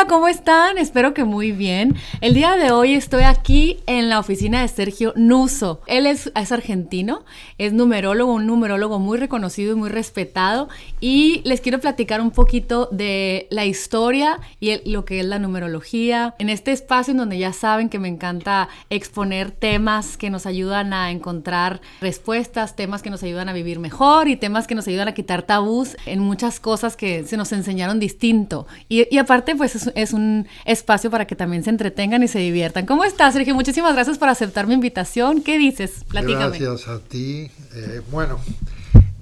Hola, ¿cómo están? Espero que muy bien. El día de hoy estoy aquí en la oficina de Sergio Nuso. Él es, argentino, es numerólogo, un numerólogo muy reconocido y muy respetado. Y les quiero platicar un poquito de la historia y lo que es la numerología. En este espacio en donde ya saben que me encanta exponer temas que nos ayudan a encontrar respuestas, temas que nos ayudan a vivir mejor y temas que nos ayudan a quitar tabús en muchas cosas que se nos enseñaron distinto. Y, y aparte, pues es, un espacio para que también se entretengan y se diviertan. ¿Cómo estás, Sergio? Muchísimas gracias por aceptar mi invitación. ¿Qué dices? Platícame. Gracias a ti. Eh, bueno,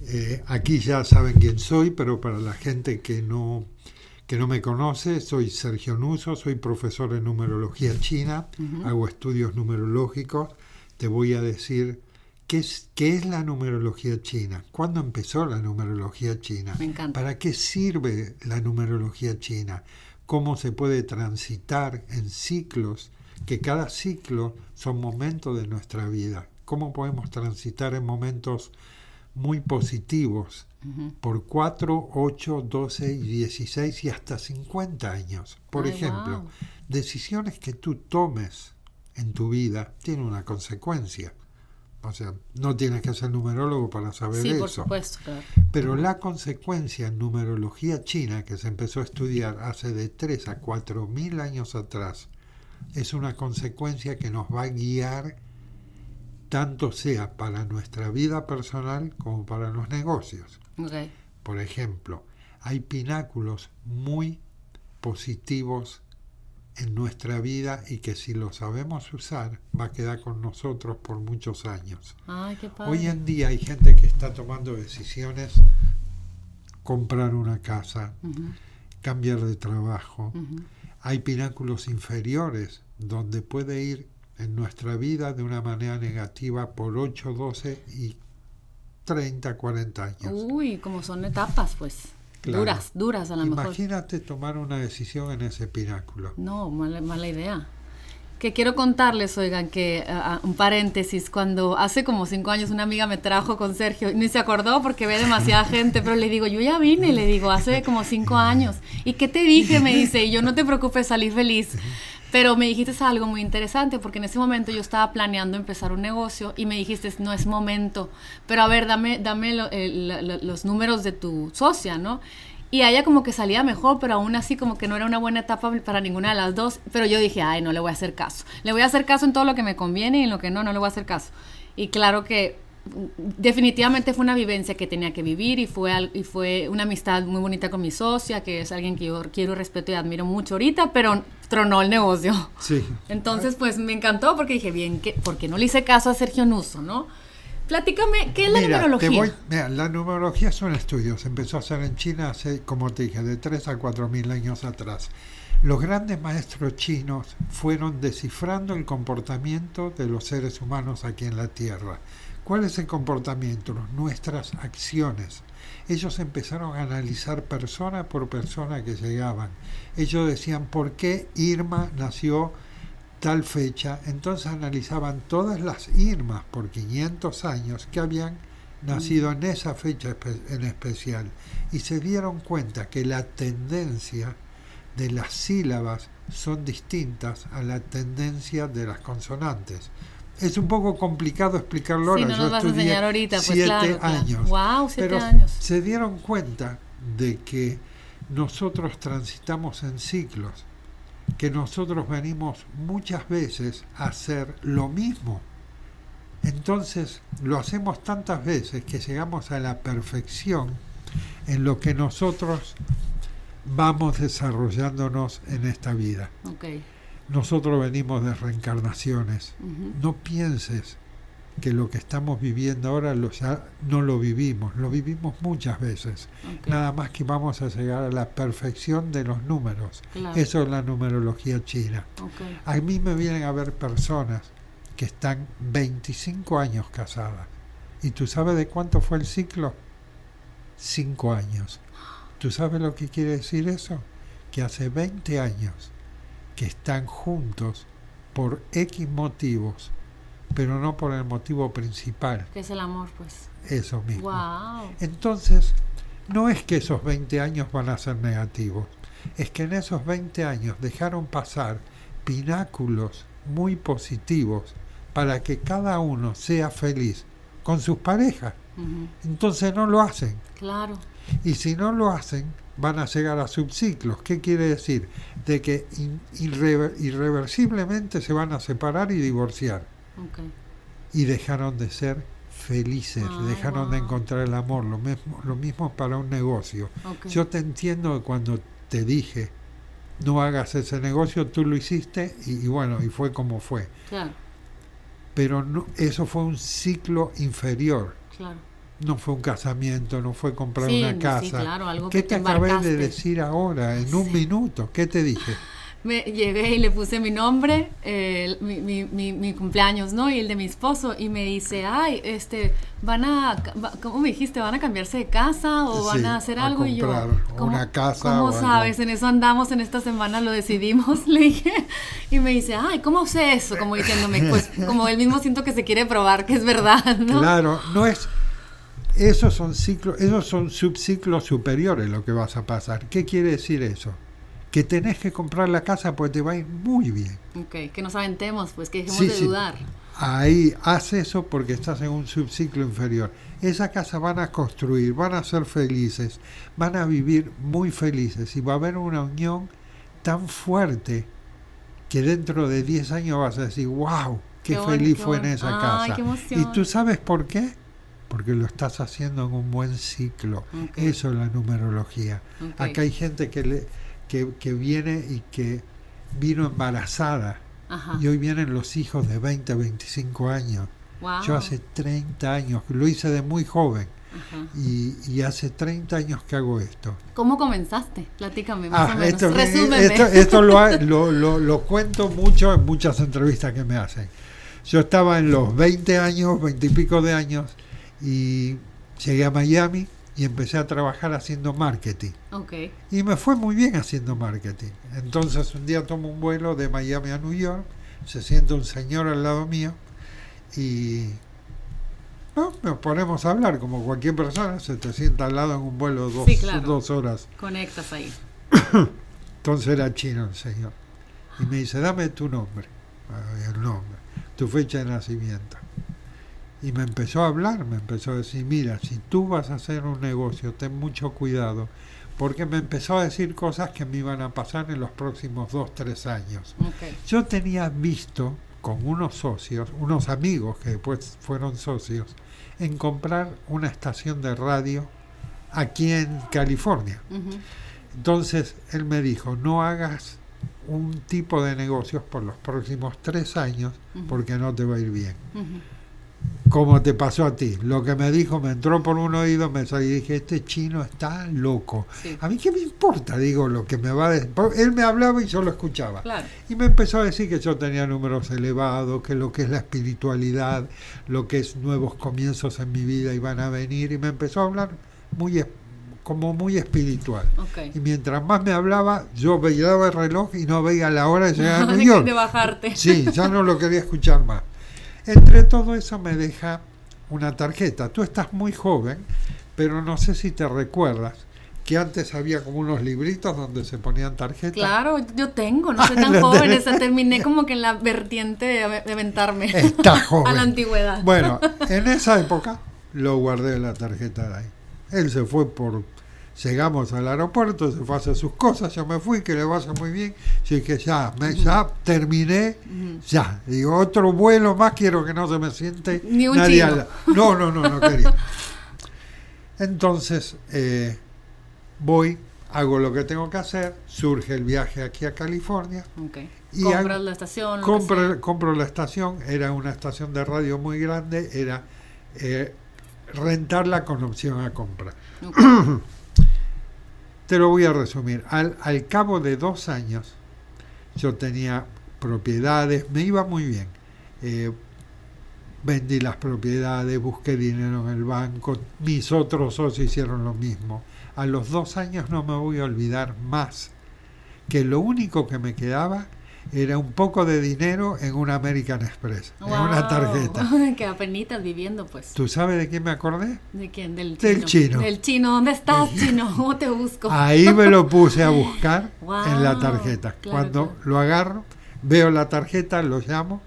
eh, aquí ya saben quién soy, pero para la gente que no, que no me conoce, soy Sergio Nuso, soy profesor de numerología china, hago estudios numerológicos. Te voy a decir ¿Qué es, ¿Qué es, la numerología china? ¿Cuándo empezó la numerología china? Me encanta. ¿Para qué sirve la numerología china? Cómo se puede transitar en ciclos, que cada ciclo son momentos de nuestra vida, cómo podemos transitar en momentos muy positivos por 4, 8, 12 y 16 y hasta 50 años. Por ejemplo, decisiones que tú tomes en tu vida tienen una consecuencia. O sea, no tienes que ser numerólogo para saber sí, eso. Por supuesto, Pero la consecuencia en numerología china, que se empezó a estudiar hace de 3 a 4 mil años atrás, es una consecuencia que nos va a guiar tanto sea para nuestra vida personal como para los negocios. Por ejemplo, hay pináculos muy positivos en nuestra vida y que si lo sabemos usar va a quedar con nosotros por muchos años. Hoy en día hay gente que está tomando decisiones, comprar una casa, cambiar de trabajo. Hay pináculos inferiores donde puede ir en nuestra vida de una manera negativa por 8, 12 y 30, 40 años. Uy, como son etapas, pues. Duras, duras a lo mejor. Imagínate tomar una decisión en ese pináculo. No, mala, mala idea. Que quiero contarles, oigan, que un paréntesis, cuando hace como cinco años una amiga me trajo con Sergio, ni se acordó porque ve demasiada gente, pero le digo, yo ya vine, le digo, hace como cinco años. ¿Y qué te dije? Me dice, y yo no te preocupes, salí feliz. Pero me dijiste algo muy interesante porque en ese momento yo estaba planeando empezar un negocio y me dijiste, no es momento, pero a ver, dame, los números de tu socia, ¿no? Y a ella como que salía mejor, pero aún así como que no era una buena etapa para ninguna de las dos. Pero yo dije, ay, no le voy a hacer caso. Le voy a hacer caso en todo lo que me conviene y en lo que no, no le voy a hacer caso. Y claro que definitivamente fue una vivencia que tenía que vivir y fue, y fue una amistad muy bonita con mi socia, que es alguien que yo quiero, respeto y admiro mucho ahorita, pero tronó el negocio. Sí. Entonces, pues me encantó porque dije, bien, ¿qué, ¿por qué no le hice caso a Sergio Nuso, no? Platícame, ¿qué es la numerología? mira, la numerología es un estudio, se empezó a hacer en China hace, como te dije, de 3 a 4 mil años atrás. Los grandes maestros chinos fueron descifrando el comportamiento de los seres humanos aquí en la Tierra ¿Cuál es el comportamiento? Nuestras acciones. Ellos empezaron a analizar persona por persona que llegaban. Ellos decían, ¿por qué Irma nació tal fecha? Entonces analizaban todas las Irmas por 500 años que habían nacido en esa fecha en especial y se dieron cuenta que la tendencia de las sílabas son distintas a la tendencia de las consonantes es un poco complicado explicarlo ahora. Yo estudié ahorita, pues siete años. Wow, siete pero años. Se dieron cuenta de que nosotros transitamos en ciclos, que nosotros venimos muchas veces a hacer lo mismo. Entonces lo hacemos tantas veces que llegamos a la perfección en lo que nosotros vamos desarrollándonos en esta vida. Okay. Nosotros venimos de reencarnaciones. No pienses que lo que estamos viviendo ahora lo ya no lo vivimos, lo vivimos muchas veces. Nada más que vamos a llegar a la perfección de los números. Eso es la numerología china. A mí me vienen a ver personas que están 25 años casadas. ¿Y tú sabes de cuánto fue el ciclo? Cinco años. ¿Tú sabes lo que quiere decir eso? Que hace 20 años que están juntos por X motivos, pero no por el motivo principal. Que es el amor, pues. Eso mismo. Wow. Entonces, no es que esos 20 años van a ser negativos. es que en esos 20 años dejaron pasar pináculos muy positivos para que cada uno sea feliz con sus parejas. Entonces no lo hacen. Claro. Y si no lo hacen, van a llegar a subciclos. ¿Qué quiere decir? De que irrever- irreversiblemente se van a separar y divorciar. Y dejaron de ser felices, dejaron de encontrar el amor. Lo mismo, lo mismo para un negocio. Yo te entiendo cuando te dije, no hagas ese negocio, tú lo hiciste y, y bueno, y fue como fue. Claro, Pero no, eso fue un ciclo inferior. claro. No fue un casamiento, no fue comprar Sí, una sí, casa. claro, algo ¿Qué que te te acabé de decir ahora, en un Sí. minuto? ¿Qué te dije? Me llegué y le puse mi nombre, eh, mi, mi, mi, mi cumpleaños, ¿no? Y el de mi esposo. Y me dice, ay, este, van a, va- ¿cómo me dijiste? ¿Van a cambiarse de casa o van Sí, a hacer a algo? y yo, comprar ¿cómo, una casa ¿Cómo sabes? En eso andamos, en esta semana lo decidimos, le dije. Y me dice, ay, ¿cómo sé eso? Como diciéndome, pues, como él mismo siento que se quiere probar que es verdad, ¿no? Claro, no es. Esos son ciclos, esos son subciclos superiores lo que vas a pasar. ¿Qué quiere decir eso? Que tenés que comprar la casa porque te va a ir muy bien. Ok, que nos aventemos, pues, que dejemos Sí, de sí. dudar. Ahí haz eso porque estás en un subciclo inferior. Esa casa van a construir, van a ser felices, van a vivir muy felices y va a haber una unión tan fuerte que dentro de 10 años vas a decir, wow, qué, Qué bueno, feliz qué fue en esa Ay, casa. ¿Y tú sabes por qué? Porque lo estás haciendo en un buen ciclo. Ok. Eso es la numerología. Ok. Acá hay gente que, le, que, que viene y que vino embarazada Ajá. y hoy vienen los hijos de 20, 25 años. Wow. Yo hace 30 años, lo hice de muy joven y, y hace 30 años que hago esto. ¿Cómo comenzaste? Platícame más Ah, o menos. esto, Resúmeme. esto, esto lo, ha- lo, lo- lo cuento mucho en muchas entrevistas que me hacen. Yo estaba en los 20 años, 20 y pico de años, y llegué a Miami y empecé a trabajar haciendo marketing. Y me fue muy bien haciendo marketing. Entonces un día tomo un vuelo de Miami a New York, se sienta un señor al lado mío y ¿no? nos ponemos a hablar como cualquier persona, se te sienta al lado en un vuelo dos, Sí, claro. dos horas. Conectas ahí. Entonces era chino el señor. Y me dice, dame tu nombre, Ah, el nombre, tu fecha de nacimiento. Y me empezó a hablar, me empezó a decir, mira, si tú vas a hacer un negocio, ten mucho cuidado, porque me empezó a decir cosas que me iban a pasar en los próximos dos, tres años. Yo tenía visto con unos socios, unos amigos que después fueron socios, en comprar una estación de radio aquí en California. Entonces él me dijo, no hagas un tipo de negocios por los próximos tres años porque no te va a ir bien. Como te pasó a ti. Lo que me dijo me entró por un oído, me salí y dije, este chino está loco. Sí. A mí qué me importa, digo, lo que me va a decir. Él me hablaba y yo lo escuchaba. Claro. Y me empezó a decir que yo tenía números elevados, que lo que es la espiritualidad, lo que es nuevos comienzos en mi vida iban a venir. Y me empezó a hablar muy como muy espiritual. Y mientras más me hablaba, yo veía el reloj y no veía la hora de llegar a New York. de bajarte. Sí, ya no lo quería escuchar más. Entre todo eso me deja una tarjeta. Tú estás muy joven, pero no sé si te recuerdas que antes había como unos libritos donde se ponían tarjetas. Claro, yo tengo, no soy Ah, tan joven, o sea, terminé como que en la vertiente de, de aventarme Está joven. a la antigüedad. Bueno, en esa época lo guardé en la tarjeta de ahí. Él se fue por... Llegamos al aeropuerto, se fue a hacer sus cosas, yo me fui, que le vaya muy bien. Yo dije, ya, me, ya terminé, ya. Digo, otro vuelo más, quiero que no se me siente Ni un nadie al. No, no, no, no quería. Entonces, eh, voy, hago lo que tengo que hacer, surge el viaje aquí a California, Ok. Y Compras hago- la estación. compro, compro la estación, era una estación de radio muy grande, era eh, rentarla con opción a compra. Ok. Te lo voy a resumir. Al, al cabo de dos años, yo tenía propiedades, me iba muy bien. Eh, vendí las propiedades, busqué dinero en el banco, mis otros socios hicieron lo mismo. A los dos años no me voy a olvidar más que lo único que me quedaba era un poco de dinero en una American Express, en una tarjeta. que apenitas viviendo, pues. ¿Tú sabes de quién me acordé? ¿De quién? Del chino. Del chino. Del chino. ¿Dónde estás, chino? ¿Cómo te busco? Ahí me lo puse a buscar en la tarjeta. claro, Cuando claro. lo agarro, veo la tarjeta, lo llamo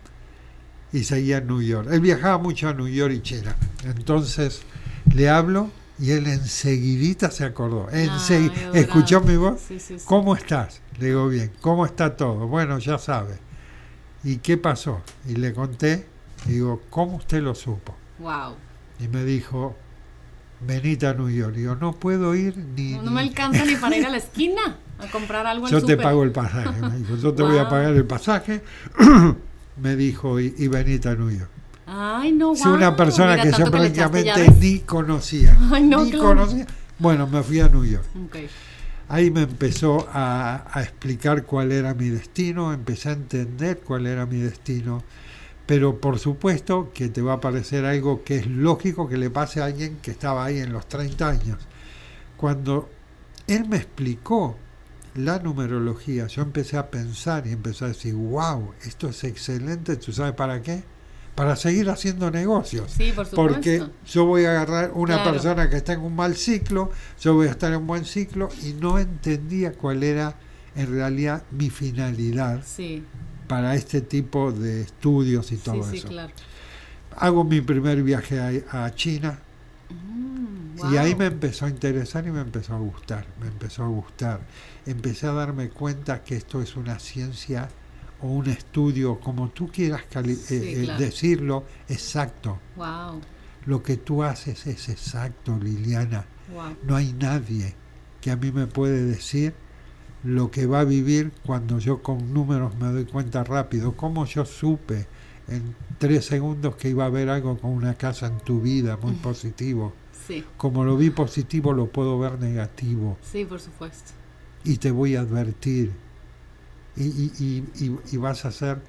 y seguía en New York. Él viajaba mucho a New York y China. Entonces le hablo y él enseguidita se acordó. Ensegui- adorado. ¿Escuchó mi voz? Sí, sí, sí. ¿Cómo estás? Le digo bien. ¿Cómo está todo? Bueno, ya sabe. ¿Y qué pasó? Y le conté. y Digo, ¿cómo usted lo supo? Wow. Y me dijo, venite a New York. Digo, no puedo ir ni... No, no me alcanza ni para ir a la esquina a comprar algo al Yo te súper. pago el pasaje. Me dijo, yo te voy a pagar el pasaje. me dijo, y, y venite a New York. Ay, no, Es una persona Mira, que yo tanto le echaste, ¿ya prácticamente ni conocía. Ay, no, ni claro. conocía. Bueno, me fui a New York. Ahí me empezó a, a explicar cuál era mi destino, empecé a entender cuál era mi destino, pero por supuesto que te va a parecer algo que es lógico que le pase a alguien que estaba ahí en los 30 años. Cuando él me explicó la numerología, yo empecé a pensar y empecé a decir, wow, esto es excelente, ¿tú sabes para qué? Para seguir haciendo negocios. Sí, por supuesto. Porque yo voy a agarrar una Claro. persona que está en un mal ciclo, yo voy a estar en un buen ciclo y no entendía cuál era en realidad mi finalidad Sí, para este tipo de estudios y todo sí, eso. claro. Hago mi primer viaje a, a China Mm, y ahí me empezó a interesar y me empezó a gustar, me empezó a gustar. Empecé a darme cuenta que esto es una ciencia o un estudio, como tú quieras Sí, eh, eh, claro. decirlo, exacto. Wow, Lo que tú haces es exacto, Liliana. wow. No hay nadie que a mí me puede decir lo que va a vivir cuando yo con números me doy cuenta rápido. Como yo supe en tres segundos que iba a haber algo con una casa en tu vida muy positivo. Sí, Como lo vi positivo, lo puedo ver negativo. sí, por supuesto. Y te voy a advertir. Y, y- y- y- vas a ser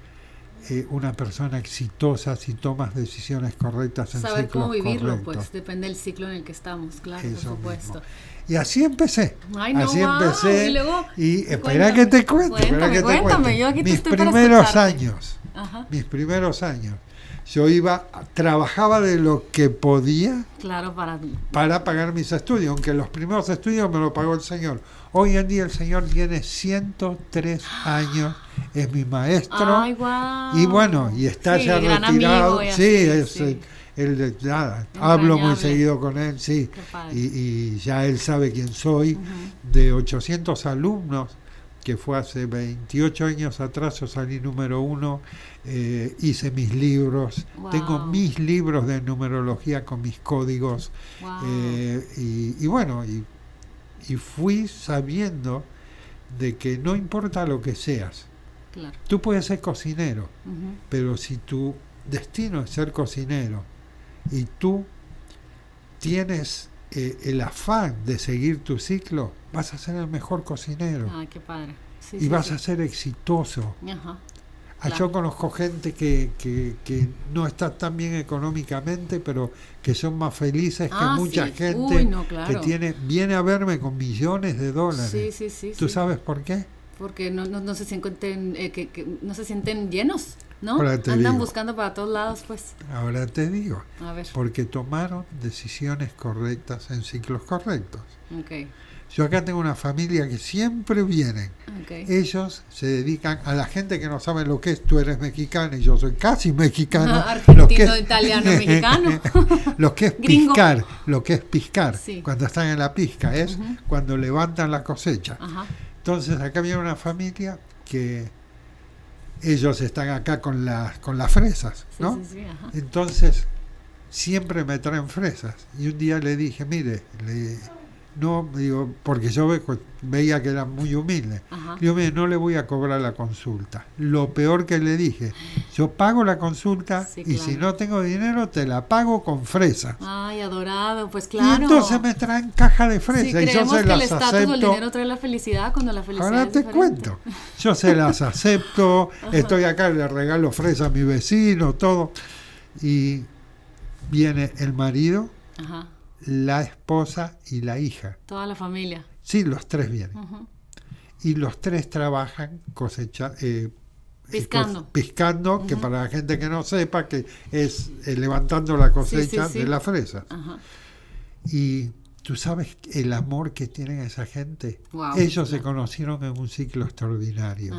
eh, una persona exitosa si tomas decisiones correctas en Saber ciclos cómo vivirlo, correctos. pues depende del ciclo en el que estamos, claro, Eso por supuesto. mismo. Y así empecé. Ay, no, así empecé. Y luego, Y espera que te cuente, cuéntame, que te cuéntame, cuente. yo aquí te mis estoy primeros años, Ajá, mis primeros años, yo iba, trabajaba de lo que podía claro, para para pagar mis estudios, aunque los primeros estudios me lo pagó el Señor. Hoy en día el Señor tiene 103 años, es mi maestro. Ay. Y bueno, y está Sí, ya retirado. amigo sí, es sí. eh, él de- nada, hablo muy seguido con él, sí. Y, y ya él sabe quién soy. De 800 alumnos, que fue hace 28 años atrás, yo salí número uno, eh, hice mis libros, Wow. tengo mis libros de numerología con mis códigos. Wow. eh, y, y bueno, y, y fui sabiendo de que no importa lo que seas, claro. tú puedes ser cocinero, pero si tu destino es ser cocinero y tú tienes eh, el afán de seguir tu ciclo, vas a ser el mejor cocinero Ay, qué padre. Sí, y sí, vas sí. a ser exitoso. Ajá. Ah, Claro. Yo conozco gente que, que, que no está tan bien económicamente, pero que son más felices que Ah, mucha sí. gente Uy, no, que claro. tiene viene a verme con millones de dólares. Sí, sí. ¿Tú sabes por qué? Porque no, no, no se sienten eh, que, que no se sienten llenos, ¿no? Ahora te Andan digo. buscando para todos lados, pues. Ahora te digo, A ver. porque tomaron decisiones correctas en ciclos correctos. Ok. Yo acá tengo una familia que siempre vienen. Ok. Ellos se dedican a la gente que no sabe lo que es. Tú eres mexicano y yo soy casi mexicano. Ah, Lo que argentino, italiano, mexicano. lo que es Gringo. piscar, lo que es piscar, Sí. cuando están en la pizca, es Ujú. cuando levantan la cosecha. Ajá. Entonces acá viene una familia que ellos están acá con las con las fresas, Sí, ¿no? sí, sí, ajá. Entonces siempre me traen fresas y un día le dije, mire, le, no, digo, porque yo ve- veía que era muy humilde. Ajá. Digo, mire, no le voy a cobrar la consulta. Lo peor que le dije, yo pago la consulta Sí, y si no tengo dinero te la pago con fresas. Ay, adorado, pues Y claro. entonces me traen caja de fresas y yo se que el las estatus el acepto. dinero trae la felicidad cuando la felicidad Ahora es te diferente. cuento. Yo se las acepto, estoy acá, le regalo fresa a mi vecino, todo. Y viene el marido, Ajá. La esposa y la hija. Toda la familia. Sí, los tres vienen. Y los tres trabajan cosecha, eh, Piscando. piscando, que para la gente que no sepa, que es eh, levantando la cosecha sí. de la fresa. Y tú sabes el amor que tienen esa gente. Wow. Ellos se conocieron en un ciclo extraordinario.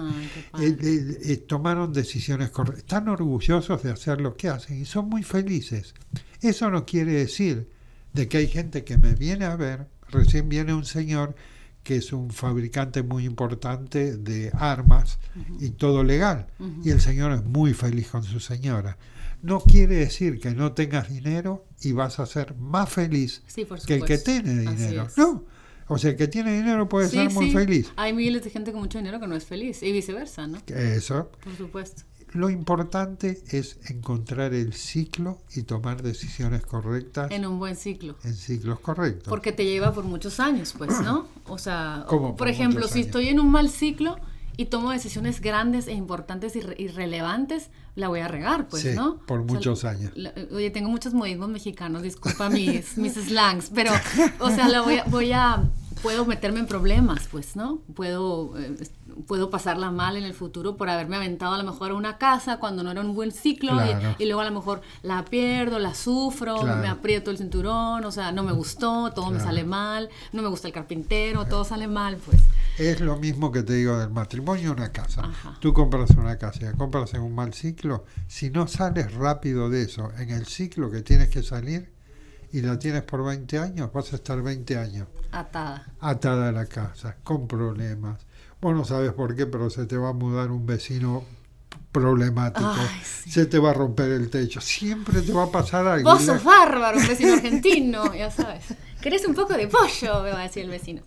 Ay. Eh, eh, eh, tomaron decisiones correctas. Están orgullosos de hacer lo que hacen y son muy felices. Eso no quiere decir de que hay gente que me viene a ver. Recién viene un señor que es un fabricante muy importante de armas y todo legal. Y el señor es muy feliz con su señora. No quiere decir que no tengas dinero y vas a ser más feliz Sí, que el que tiene dinero. No. O sea, el que tiene dinero puede Sí, ser muy sí. feliz. Hay miles de gente con mucho dinero que no es feliz y viceversa, ¿no? Eso. Por supuesto. Lo importante es encontrar el ciclo y tomar decisiones correctas En un buen ciclo. en ciclos correctos. Porque te lleva por muchos años, pues, ¿no? O sea, ¿Cómo por por ejemplo, si estoy en un mal ciclo y tomo decisiones grandes e importantes y re- y relevantes, la voy a regar, pues, Sí, ¿no? por O sea, muchos años. la- oye, tengo muchos modismos mexicanos, disculpa mis, mis slangs, pero, o sea, la voy a, voy a, puedo meterme en problemas, pues, ¿no? Puedo, eh, puedo pasarla mal en el futuro por haberme aventado a lo mejor a una casa cuando no era un buen ciclo y- Claro. y, luego a lo mejor la pierdo, la sufro, Claro. me aprieto el cinturón, o sea, no me gustó, todo me sale mal, no me gusta el carpintero, todo sale mal, pues. Es lo mismo que te digo del matrimonio una casa. Ajá. Tú compras una casa y la compras en un mal ciclo. Si no sales rápido de eso, en el ciclo que tienes que salir y la tienes por 20 años, vas a estar 20 años Atada. atada a la casa, con problemas. Vos no sabes por qué, pero se te va a mudar un vecino problemático. Ay, sí. Se te va a romper el techo. Siempre te va a pasar algo. Vos sos bárbaro, un vecino argentino, ya sabes. ¿Querés un poco de pollo? Me va a decir el vecino.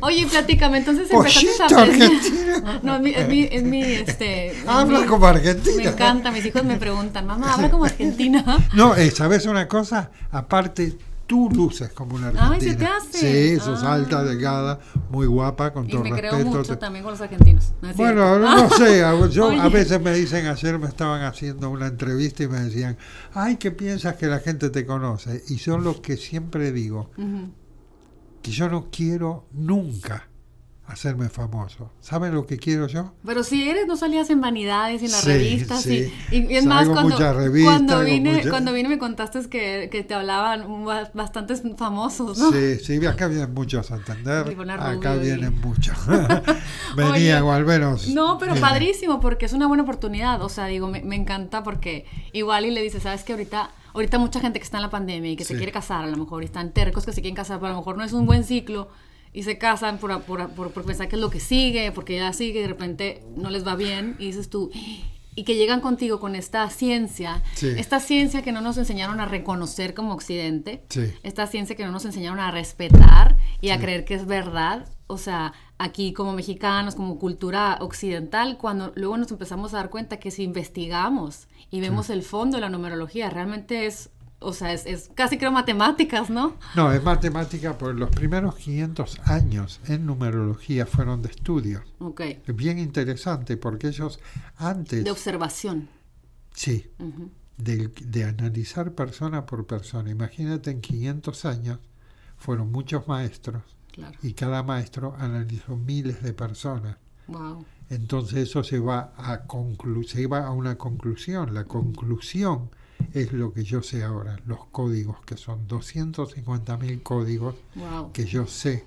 Oye, platícame, entonces empezaste a argentino. No, es mi, es mi, es mi, este... es Habla mi- como argentina. Me encanta, mis hijos me preguntan, mamá, habla como argentina. No, eh, ¿sabes una cosa? Aparte, tú luces como una argentina. Ay, ¿se te hace? Sí, sos Ah. alta, delgada, muy guapa, con Y todo me creo respeto. mucho Te- también con los argentinos. ¿no es Bueno, no sé, a- veces me dicen, ayer me estaban haciendo una entrevista y me decían, ay, ¿qué piensas que la gente te conoce? Y yo lo que siempre digo, que yo no quiero nunca hacerme famoso. ¿Saben lo que quiero yo? Pero si eres, no salías en vanidades y en las Sí, revistas. sí. Y, y es Salgo más, cuando, revistas, cuando, vine, muchas- cuando vine me contaste que, que te hablaban ba- bastantes famosos, ¿no? Sí, sí, acá vienen muchos a Rivona acá y- vienen muchos. Venían, o al menos. No, pero padrísimo, porque es una buena oportunidad. O sea, digo, me, me encanta porque igual y le dices, sabes que ahorita, ahorita mucha gente que está en la pandemia y que se quiere casar, a lo mejor, y están tercos que se quieren casar, pero a lo mejor no es un buen ciclo y se casan por, por, por, por pensar que es lo que sigue, porque ya sigue y de repente no les va bien y dices tú, y que llegan contigo con esta ciencia, Sí. esta ciencia que no nos enseñaron a reconocer como occidente, Sí. esta ciencia que no nos enseñaron a respetar y a creer que es verdad. O sea, aquí como mexicanos, como cultura occidental, cuando luego nos empezamos a dar cuenta que si investigamos y vemos el fondo de la numerología, realmente es, o sea, es, es casi creo matemáticas, ¿no? No, es matemática, porque los primeros 500 años en numerología fueron de estudio. Ok. Bien interesante porque ellos antes, De observación. sí, de, de analizar persona por persona, imagínate en 500 años fueron muchos maestros Claro. y cada maestro analizó miles de personas. Wow. Entonces eso se va a conclu se va a una conclusión. La conclusión es lo que yo sé ahora, los códigos, que son 250.000 códigos Wow. que yo sé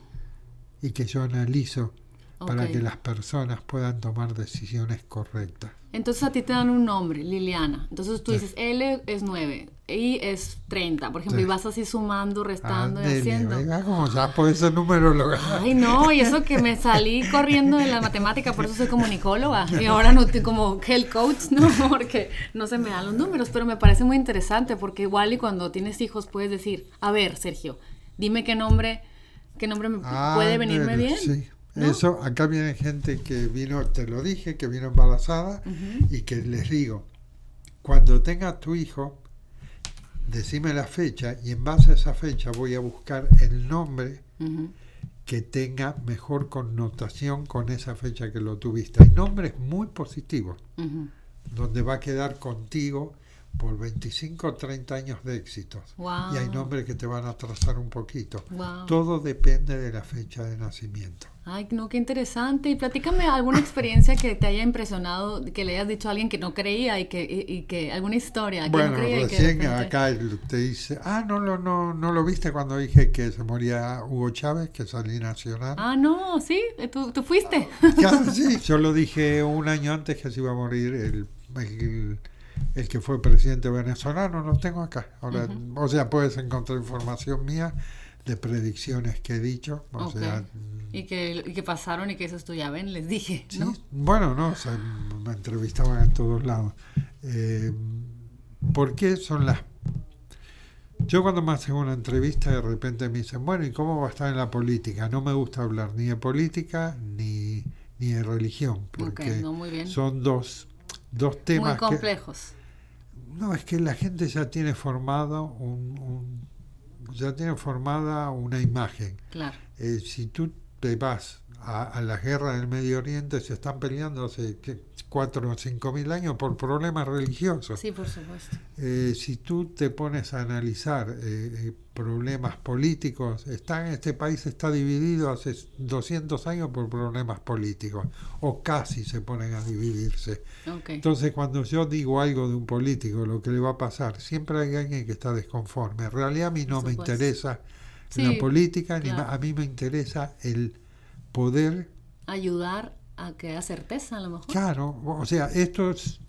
y que yo analizo para que las personas puedan tomar decisiones correctas. Entonces a ti te dan un nombre, Liliana. Entonces tú dices L es 9, I es 30, por ejemplo, Sí. y vas así sumando, restando y Ándele, haciendo. venga, como ya por ese número lo Ay, no, y eso que me salí corriendo de la matemática, por eso soy comunicóloga. Y ahora no como health coach, ¿no? Porque no se me dan los números, pero me parece muy interesante porque igual y cuando tienes hijos puedes decir, a ver, Sergio, dime qué nombre, qué nombre me puede venirme bien. Sí. ¿No? Eso, acá viene gente que vino, te lo dije, que vino embarazada y que les digo, cuando tenga tu hijo, decime la fecha y en base a esa fecha voy a buscar el nombre que tenga mejor connotación con esa fecha que lo tuviste. Hay nombres muy positivos, donde va a quedar contigo por 25 o 30 años de éxitos. Wow. Y hay nombres que te van a atrasar un poquito. Wow. Todo depende de la fecha de nacimiento. Ay, no, qué interesante. Y platícame alguna experiencia que te haya impresionado, que le hayas dicho a alguien que no creía y que, y, y que alguna historia que Bueno, no creía y que recién repente- acá te dice, ah, no, no, no, no lo viste cuando dije que se moría Hugo Chávez, que salí nacional. Ah, no, sí, tú, tú fuiste. Ya, sí, yo lo dije un año antes que se iba a morir el, el, el que fue presidente venezolano, lo tengo acá. Ahora, O sea, puedes encontrar información mía de predicciones que he dicho. O sea, Y que, y que pasaron y que eso ven, les dije, sí, ¿no? bueno, no, o sea, me entrevistaban en todos lados. Eh, ¿Por qué son las... Yo cuando me hacen una entrevista de repente me dicen, bueno, ¿y cómo va a estar en la política? No me gusta hablar ni de política ni, ni de religión, porque Ok, no, muy bien. son dos, dos Muy temas que... complejos. No, es que la gente ya tiene formado un, un- ya tiene formada una imagen. Claro. Eh, si tú te vas a, a la guerra del Medio Oriente, se están peleando hace cuatro o cinco mil años por problemas religiosos. Sí, por supuesto. Eh, si tú te pones a analizar eh, eh, problemas políticos, está, este país está dividido hace 200 años por problemas políticos, o casi se ponen a dividirse. Ok. Entonces, cuando yo digo algo de un político, lo que le va a pasar, siempre hay alguien que está desconforme. En realidad a mí no me interesa Sí, la política, ni claro. ma- a mí me interesa el poder, Ayudar a que haya certeza, a lo mejor. claro, o sea, esto es,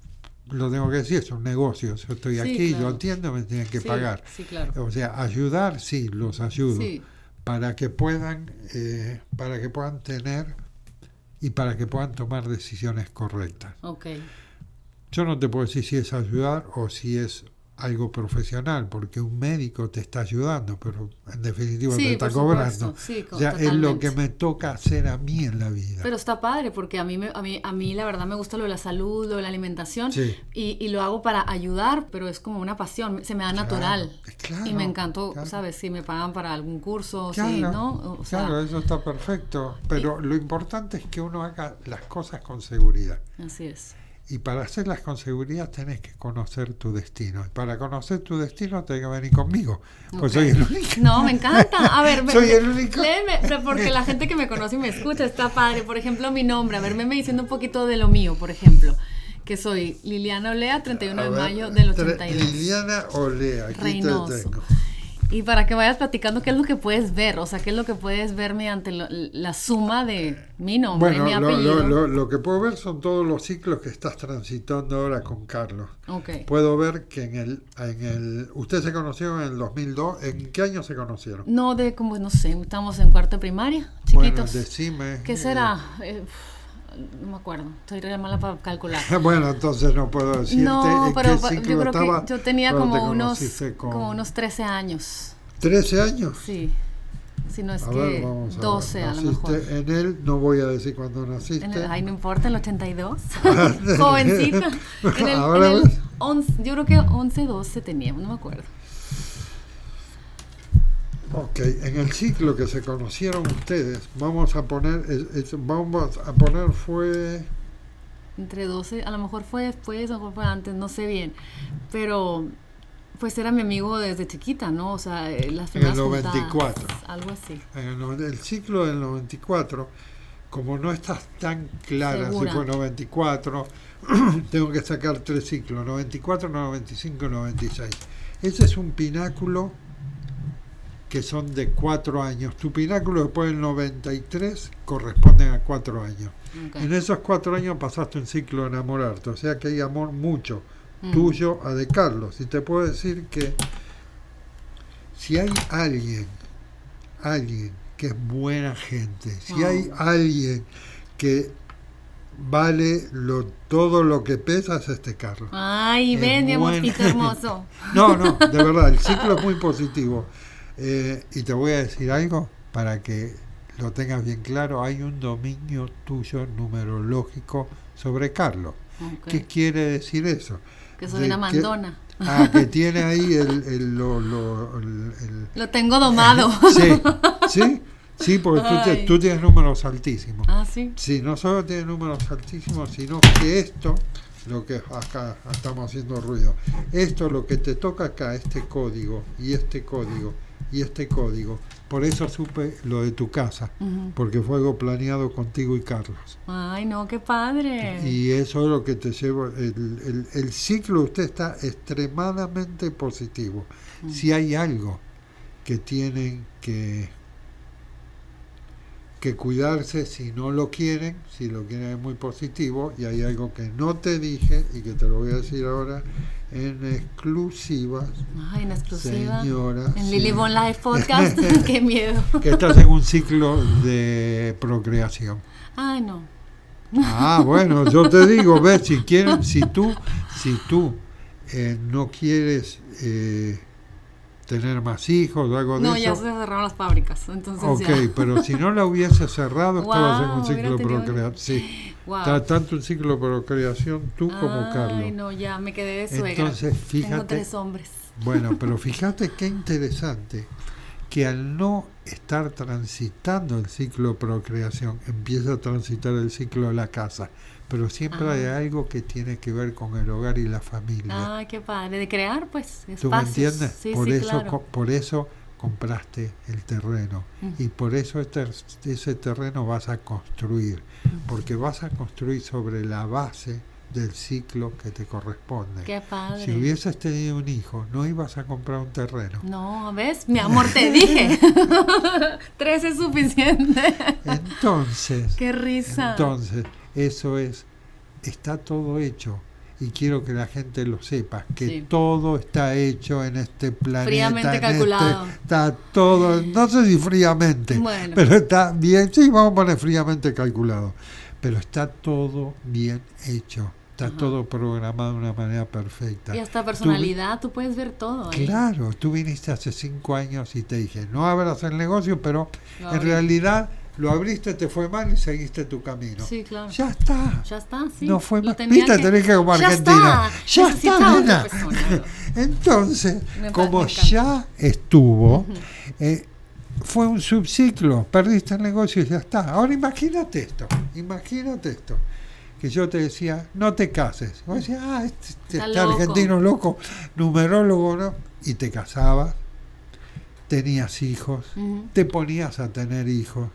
lo tengo que decir, es un negocio. Yo estoy Sí, aquí, claro. yo entiendo, me tienen que Sí, pagar. Sí, claro. O sea, ayudar, sí, los ayudo. Para que puedan, eh, para que puedan tener y para que puedan tomar decisiones correctas. ok. Yo no te puedo decir si es ayudar o si es algo profesional, porque un médico te está ayudando, pero en definitiva te Sí, está por cobrando. Sí, co- O sea, es lo que me toca hacer a mí en la vida. Pero está padre porque a mí, me- a mí, a mí la verdad me gusta lo de la salud, lo de la alimentación Sí. y, y lo hago para ayudar, pero es como una pasión, se me da Claro, natural. claro, y me encantó, claro. ¿sabes? Si me pagan para algún curso, Claro, sí, ¿no? O sea, claro, eso está perfecto. Pero lo importante es que uno haga las cosas con seguridad. así es. Y para hacerlas con seguridad tenés que conocer tu destino. Y para conocer tu destino tenés que venir conmigo. Pues Ok. soy el único. No, me encanta. A ver, ve- Soy el único. léeme, porque la gente que me conoce y me escucha está padre. Por ejemplo, mi nombre. A ver, me diciendo un poquito de lo mío, por ejemplo. Que soy Liliana Olea, 31 A de ver, mayo del tre- 82. Liliana Olea, aquí Reynoso. te tengo. Y para que vayas platicando qué es lo que puedes ver, o sea, qué es lo que puedes ver mediante lo- la suma de mi nombre Bueno, y mi apellido. lo- lo- lo que puedo ver son todos los ciclos que estás transitando ahora con Carlos. Ok. Puedo ver que en el, en el... Ustedes se conocieron en el 2002. ¿En qué año se conocieron? No de como, no sé, estamos en cuarto de primaria, Bueno, chiquitos. decime. ¿Qué eh, será? Eh, no me acuerdo, estoy re mala para calcular. Bueno, entonces no puedo decirte No, en pero qué ciclo yo creo estaba que yo tenía como te unos, con- como unos 13 años. 13 años. Sí. Si no es A que ver, vamos a 12 ver. a lo mejor. en él, no voy a decir cuándo naciste. En el- ay, no importa, el 82. Jovencita. En el, en el ves. 11, yo creo que 11, 12 teníamos, no me acuerdo. Ok, en el ciclo que se conocieron ustedes, vamos a poner, es- es- vamos a poner fue, Entre 12, a lo mejor fue después, a lo mejor fue antes, no sé bien. Pero, pues era mi amigo desde chiquita, ¿no? O sea, eh, las En el primeras juntadas, 94. algo así. en el, el ciclo del 94, como no estás tan clara Segura. si fue 94, tengo que sacar tres ciclos, 94, 95 y 96. Ese es un pináculo que son de cuatro años. Tu pináculo después del 93 corresponden a cuatro años. En esos cuatro años pasaste un ciclo de enamorarte, o sea que hay amor mucho Mm. tuyo a de Carlos. Y te puedo decir que si hay alguien, alguien que es buena gente, si Oh. hay alguien que vale lo, todo lo que pesa es este Carlos. Ay, ven, mi hermoso. No, no, de verdad, el ciclo es muy positivo. Eh, y te voy a decir algo para que lo tengas bien claro. Hay un dominio tuyo numerológico sobre Carlos. Ok. ¿Qué quiere decir eso? Que soy de una que- mandona. Ah, que tiene ahí el... el- lo- lo- el- el- Lo tengo domado. sí, sí, sí, porque tú, te- Ay. tú tienes números altísimos. ah, sí. Sí, no solo tiene números altísimos, sino que esto lo que acá estamos haciendo ruido. Esto lo que te toca acá, este código y este código y este código. Por eso supe lo de tu casa, porque fue algo planeado contigo y Carlos. Ay, no, qué padre. Y eso es lo que te lleva. El, el- el ciclo de usted está extremadamente positivo. Si hay algo que tienen que, que cuidarse si no lo quieren, si lo quieren es muy positivo, y hay algo que no te dije y que te lo voy a decir ahora en exclusiva, Ay, en exclusiva. señora. En Lily Bon Life Podcast. qué miedo. que estás en un ciclo de procreación. Ay, no. Ah, bueno, yo te digo, ves, si quieren, si tú, si tú eh, no quieres eh, tener más hijos o algo de No, ya eso, se cerraron las fábricas. Entonces ok, ya. pero si no la hubiese cerrado, estabas en un ciclo de procreación. Sí, Wow. tanto un ciclo de procreación tú como Ay, Carlos. no, ya me quedé de suegra. Entonces, Tengo fíjate, tres hombres. bueno, pero fíjate qué interesante que al no estar transitando el ciclo de procreación, empieza a transitar el ciclo de la casa, pero siempre Ah. hay algo que tiene que ver con el hogar y la familia. Ay, qué padre. De crear, pues, espacios. ¿Tú me entiendes? Sí, por sí, eso, claro. co- por eso compraste el terreno y por eso este- ese terreno vas a construir, porque vas a construir sobre la base del ciclo que te corresponde. Qué padre. Si hubieses tenido un hijo, no ibas a comprar un terreno. No, ¿ves? Mi amor, te dije. Tres es suficiente. Entonces, Qué risa. entonces, eso es, está todo hecho. Y quiero que la gente lo sepa, que Sí. todo está hecho en este planeta. Fríamente en este- calculado. está todo, no sé si fríamente, Bueno. pero está bien, sí, vamos a poner fríamente calculado. Pero está todo bien hecho, está Ajá. todo programado de una manera perfecta. Y hasta personalidad, tú puedes ver todo. ahí. Claro, tú viniste hace cinco años y te dije, no abras el negocio, pero en realidad lo abriste, te fue mal y seguiste tu camino. Sí, claro. Ya está. Ya está, sí. No fue mal. Viste, tenés que como Ya Argentina. está. Ya Necesitaba está, otra nena. persona. Entonces, Me como me ya estuvo, eh, fue un subciclo, perdiste el negocio y ya está. Ahora imagínate esto, imagínate esto. Que yo te decía, no te cases. Y vos decías, ah, este, este- Está este loco. argentino loco, numerólogo, ¿no? Y te casabas, tenías hijos, te ponías a tener hijos,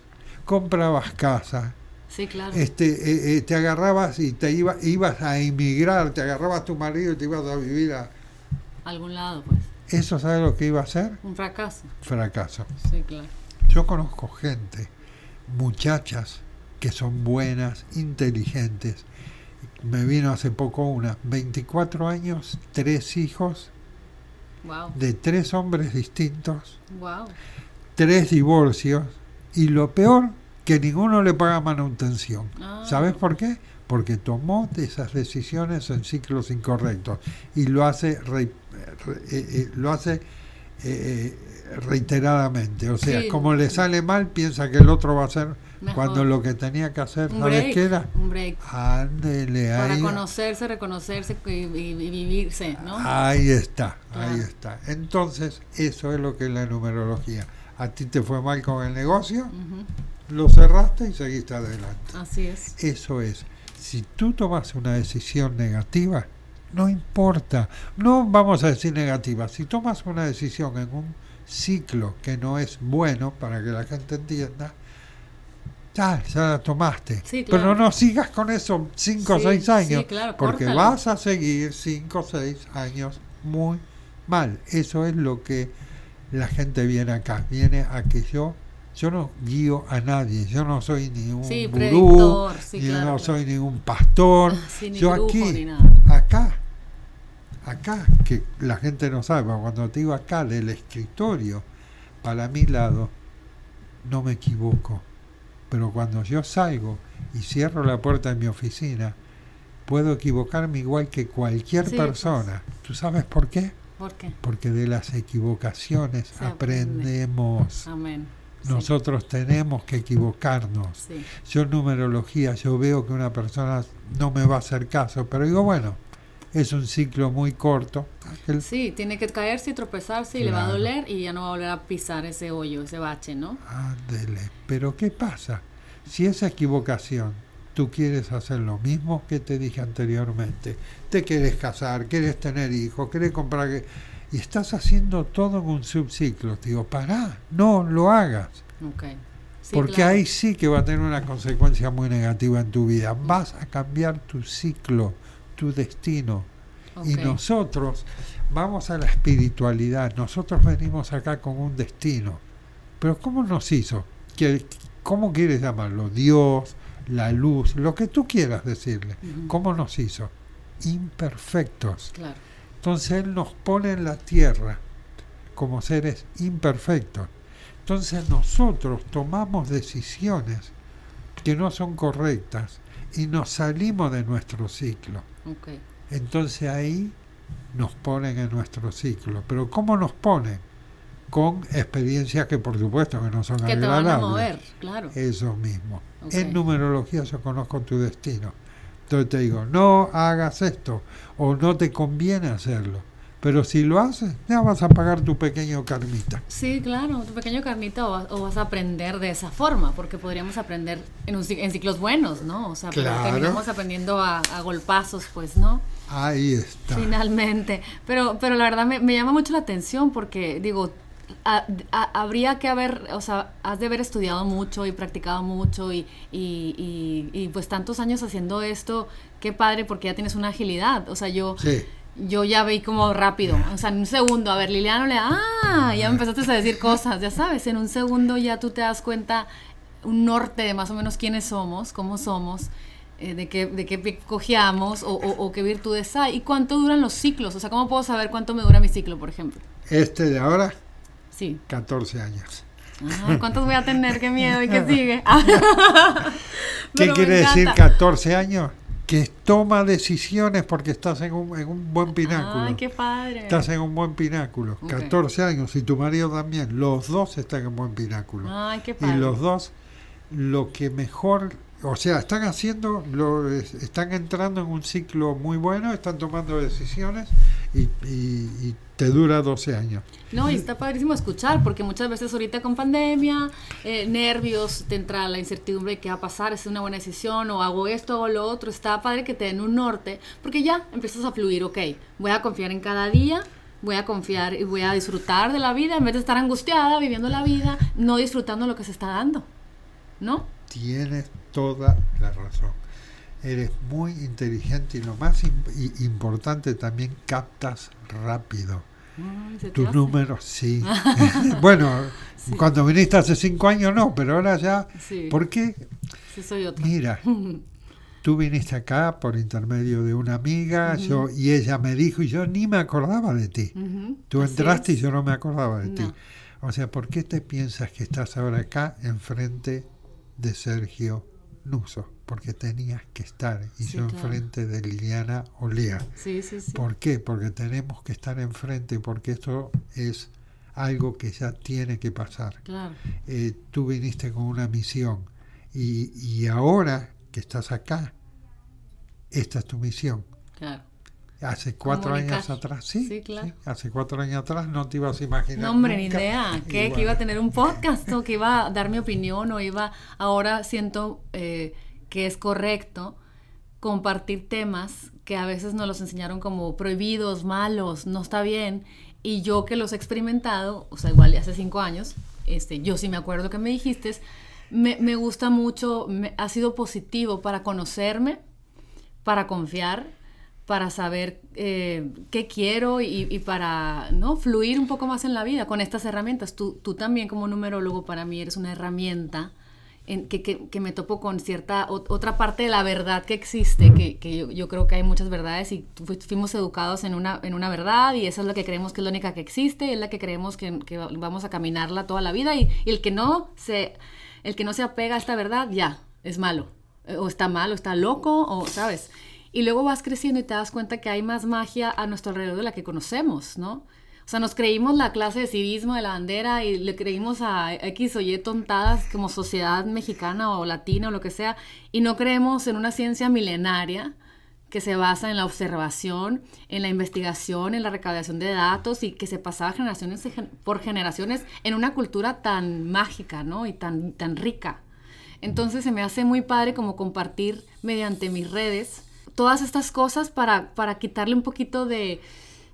comprabas casa, Sí, claro. este, eh, eh, te agarrabas y te iba, ibas a emigrar, te agarrabas tu marido y te ibas a vivir a... Algún lado, pues. ¿Eso sabes lo que iba a ser? Un fracaso. Fracaso. Sí, claro. Yo conozco gente, muchachas, que son buenas, inteligentes. Me vino hace poco una, 24 años, tres hijos, Wow. de tres hombres distintos, Wow. tres divorcios, y lo peor, que ninguno le paga manutención. Ah. ¿Sabes por qué? Porque tomó esas decisiones en ciclos incorrectos y lo hace re- re- eh, eh, lo hace eh, reiteradamente. O sea, Sí. como le sale mal, piensa que el otro va a hacer Mejor. cuando lo que tenía que hacer, Un ¿sabes break. qué era? Un break. Ándele, Para ahí, conocerse, reconocerse y, y- y vivirse, ¿no? ahí está, ahí está. Entonces, eso es lo que es la numerología. A ti te fue mal con el negocio, lo cerraste y seguiste adelante. Así es. Eso es. Si tú tomas una decisión negativa, no importa. No vamos a decir negativa. Si tomas una decisión en un ciclo que no es bueno, para que la gente entienda, ya, ya la tomaste. Sí, claro. Pero no sigas con eso 5 o Sí, 6 años, sí, claro, porque córtalo. vas a seguir 5 o 6 años muy mal. Eso es lo que la gente viene acá. Viene a que yo, yo no guío a nadie. Yo no soy ni un Sí, gurú, sí, ni claro, no claro. soy ningún pastor. Sí, ni yo grupo, aquí, ni nada. acá, acá, que la gente no sabe, pero cuando te digo acá del escritorio, para mi lado, no me equivoco. Pero cuando yo salgo y cierro la puerta de mi oficina, puedo equivocarme igual que cualquier Sí, pues. persona. ¿Tú sabes por qué? ¿Por qué? Porque de las equivocaciones Se aprende. aprendemos. Amén. Sí, Nosotros tenemos que equivocarnos. Sí. Yo en numerología, yo veo que una persona no me va a hacer caso, pero digo, bueno, es un ciclo muy corto. Sí, tiene que caerse y tropezarse y le va a Claro. doler y ya no va a volver a pisar ese hoyo, ese bache, ¿no? Ándele. Pero ¿qué pasa? Si esa equivocación tú quieres hacer lo mismo que te dije anteriormente. Te quieres casar, quieres tener hijos, quieres comprar... Y estás haciendo todo en un subciclo. Te digo, pará, no lo hagas. Porque ahí sí que va a tener una consecuencia muy negativa en tu vida. Vas a cambiar tu ciclo, tu destino. Y nosotros vamos a la espiritualidad. Nosotros venimos acá con un destino. Pero ¿cómo nos hizo? ¿Cómo quieres llamarlo? Dios, la luz, lo que tú quieras decirle. ¿Cómo nos hizo? Imperfectos. Entonces Él nos pone en la tierra como seres imperfectos. Entonces nosotros tomamos decisiones que no son correctas y nos salimos de nuestro ciclo. Entonces ahí nos ponen en nuestro ciclo. Pero ¿cómo nos ponen? Con experiencias que por supuesto que no son que agradables. Te van a mover, claro. Eso mismo. En numerología yo conozco tu destino. Entonces te digo, no hagas esto o no te conviene hacerlo. Pero si lo haces, ya vas a pagar tu pequeño karmita. Sí, claro, tu pequeño karmita o, vas a aprender de esa forma, porque podríamos aprender en, en ciclos buenos, ¿no? O sea, terminamos aprendiendo a, golpazos, pues, ¿no? Ahí está. Finalmente. Pero, pero la verdad me, me llama mucho la atención porque, digo, habría que haber, o sea, has de haber estudiado mucho y practicado mucho y, y, y, pues tantos años haciendo esto, qué padre porque ya tienes una agilidad, o sea, yo... Yo ya veí como rápido, o sea, en un segundo, a ver, Liliana le, ah, ya me empezaste a decir cosas, ya sabes, en un segundo ya tú te das cuenta un norte de más o menos quiénes somos, cómo somos, eh, de qué, de qué cojeamos o, o, qué virtudes hay y cuánto duran los ciclos, o sea, cómo puedo saber cuánto me dura mi ciclo, por ejemplo. Este de ahora Sí. 14 años. ¿Cuántos voy a tener? Qué miedo y qué sigue. ¿Qué quiere decir 14 años? Que toma decisiones porque estás en un, en un buen pináculo. Ay, qué padre. Estás en un buen pináculo. 14 años y tu marido también. Los dos están en un buen pináculo. Ay, qué padre. Y los dos, lo que mejor o sea, están haciendo, lo, están entrando en un ciclo muy bueno, están tomando decisiones y, y, te dura 12 años. No, y está padrísimo escuchar, porque muchas veces ahorita con pandemia, eh, nervios, te entra la incertidumbre de qué va a pasar, es una buena decisión, o hago esto, hago lo otro, está padre que te den un norte, porque ya empiezas a fluir, ok, voy a confiar en cada día, voy a confiar y voy a disfrutar de la vida, en vez de estar angustiada, viviendo la vida, no disfrutando lo que se está dando, ¿no? Tienes toda la razón. Eres muy inteligente y lo más importante también captas rápido. Tus números, sí. bueno, cuando viniste hace cinco años no, pero ahora ya. ¿Por qué? soy Mira, tú viniste acá por intermedio de una amiga, yo y ella me dijo y yo ni me acordaba de ti. Tú entraste y yo no me acordaba de ti. O sea, ¿por qué te piensas que estás ahora acá enfrente de Sergio Nuso, porque tenías que estar y yo enfrente de Liliana Olea. Sí, sí, ¿Por qué? Porque tenemos que estar enfrente, porque esto es algo que ya tiene que pasar. Eh, tú viniste con una misión y, y ahora que estás acá, esta es tu misión. Claro. Hace cuatro años atrás, sí, claro. hace cuatro años atrás no te ibas a imaginar. No, hombre, ni idea. Que iba a tener un podcast o que iba a dar mi opinión o iba. Ahora siento eh, que es correcto compartir temas que a veces nos los enseñaron como prohibidos, malos, no está bien. Y yo que los he experimentado, o sea, igual de hace cinco años, este, yo sí me acuerdo que me dijiste, me, me gusta mucho, me, ha sido positivo para conocerme, para confiar para saber eh, qué quiero y, para ¿no? fluir un poco más en la vida con estas herramientas. Tú, tú también como numerólogo para mí eres una herramienta en, que, que, me topo con cierta otra parte de la verdad que existe, que, que yo, creo que hay muchas verdades y fuimos educados en una, en una verdad y esa es la que creemos que es la única que existe, es la que creemos que, vamos a caminarla toda la vida y, y, el, que no se, el que no se apega a esta verdad ya es malo, o está mal, o está loco, o sabes. Y luego vas creciendo y te das cuenta que hay más magia a nuestro alrededor de la que conocemos, ¿no? O sea, nos creímos la clase de civismo de la bandera y le creímos a X o Y tontadas como sociedad mexicana o latina o lo que sea, y no creemos en una ciencia milenaria que se basa en la observación, en la investigación, en la recaudación de datos y que se pasaba generaciones por generaciones en una cultura tan mágica, ¿no? Y tan, tan rica. Entonces se me hace muy padre como compartir mediante mis redes todas estas cosas para, para quitarle un poquito de,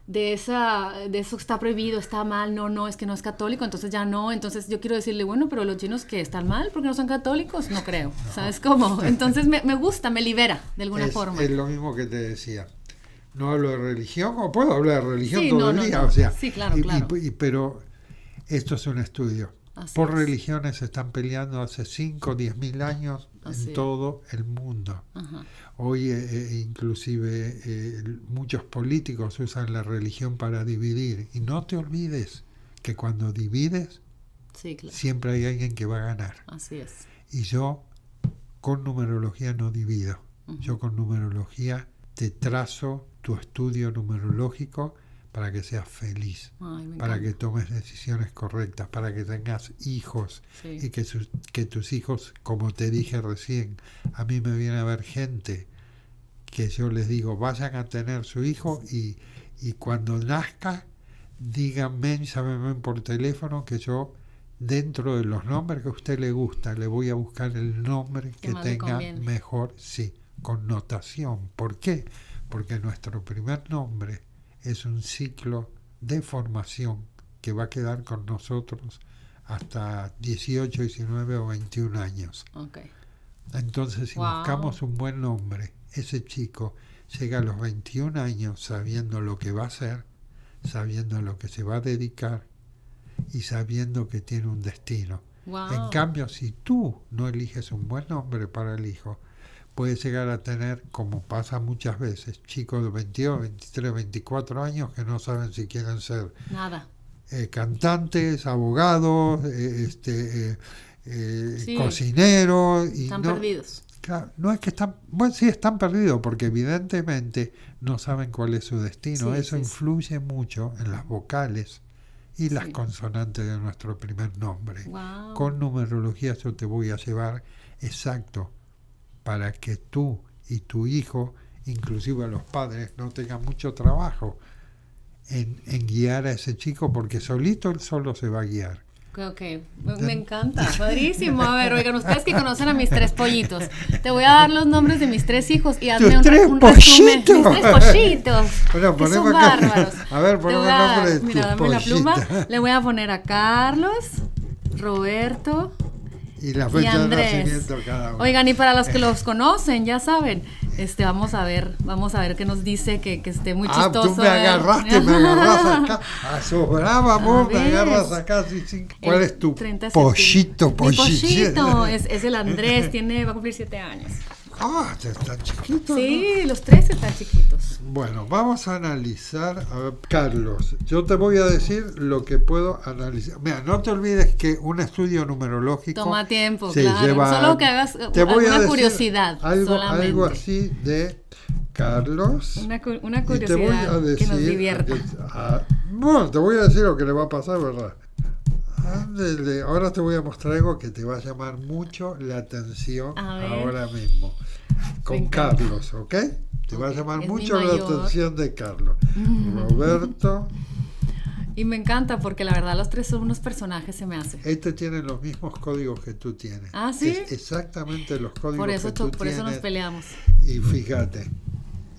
de, esa, de eso está prohibido, está mal, no, no, es que no es católico, entonces ya no. Entonces yo quiero decirle, bueno, pero los chinos que están mal porque no son católicos, no creo. ¿Sabes cómo? Entonces me, me, gusta, me libera de alguna es, forma. Es lo mismo que te decía. No hablo de religión, o puedo hablar de religión sí, todo no, el día, no, o sea. Sí, claro, y, claro. Y, pero esto es un estudio. Así Por es. religiones se están peleando hace 5 o 10 mil años Así en todo el mundo. Ajá. Hoy eh, eh, inclusive eh, muchos políticos usan la religión para dividir. Y no te olvides que cuando divides Sí, claro. siempre hay alguien que va a ganar. Así es. Y yo con numerología no divido. Yo con numerología te trazo tu estudio numerológico para que seas feliz, Ay, para que tomes decisiones correctas, para que tengas hijos Sí. y que, que tus hijos, como te dije recién, a mí me viene a ver gente que yo les digo, vayan a tener su hijo y, y cuando nazca, díganme, llámenme por teléfono que yo, dentro de los nombres que a usted le gusta, le voy a buscar el nombre Que tenga mejor, sí, connotación. ¿Por qué? Porque nuestro primer nombre es un ciclo de formación que va a quedar con nosotros hasta 18, 19 o 21 años. Entonces, si Wow. buscamos un buen nombre, ese chico llega a los 21 años sabiendo lo que va a hacer, sabiendo a lo que se va a dedicar y sabiendo que tiene un destino. Wow. En cambio, si tú no eliges un buen nombre para el hijo, puedes llegar a tener, como pasa muchas veces, chicos de 22, 23, 24 años que no saben si quieren ser Nada. eh, cantantes, abogados, eh, este, eh, Sí. cocineros. Y Están no, perdidos. Claro, no es que están, bueno, sí están perdidos porque evidentemente no saben cuál es su destino. Sí, Eso sí, influye mucho en las vocales y las consonantes de nuestro primer nombre. Wow. Con numerología yo te voy a llevar exacto para que tú y tu hijo, inclusive los padres, no tengan mucho trabajo en, en guiar a ese chico porque solito él solo se va a guiar. Ok, me, encanta, padrísimo. A ver, oigan, ustedes que conocen a mis tres pollitos, te voy a dar los nombres de mis tres hijos y hazme un, tres un resumen. pollitos! Mis tres pollitos. Bueno, que son acá. bárbaros. A ver, voy el nombre de Mira, dame la pluma. Le voy a poner a Carlos, Roberto Y la y fecha de Andrés. nacimiento cada uno. Oigan, y para los que los conocen, ya saben, este, vamos a ver, vamos a ver qué nos dice, que, que esté muy Ah, chistoso. tú me ¿eh? agarraste, me agarras acá. A su brava, amor, me agarras acá. sí, sí. ¿Cuál El es tu 30 de pollito, septiembre. Mi pollito? pollito, es, es el Andrés, tiene, va a cumplir siete años. Ah, ya está chiquito. ¿no? Sí, los tres están chiquitos. Bueno, vamos a analizar. A ver, Carlos, yo te voy a decir lo que puedo analizar. Mira, no te olvides que un estudio numerológico. Toma tiempo, se claro. lleva- Solo que hagas te voy a decir curiosidad. Algo, solamente. algo así de Carlos. Una, cu- una Y te voy a curiosidad que nos decir. divierta. ah, bueno, te voy a decir lo que le va a pasar, ¿verdad? Ándele, Ahora te voy a mostrar algo que te va a llamar mucho la atención ahora mismo. Con. Carlos, ¿ok? Te va a llamar es mucho la atención de Carlos. Roberto, Y me encanta porque la verdad los tres son unos personajes, se me hace. este tiene los mismos códigos que tú tienes. Ah, ¿sí? Es exactamente los códigos Por eso, que tú por eso nos tienes. peleamos. Y fíjate,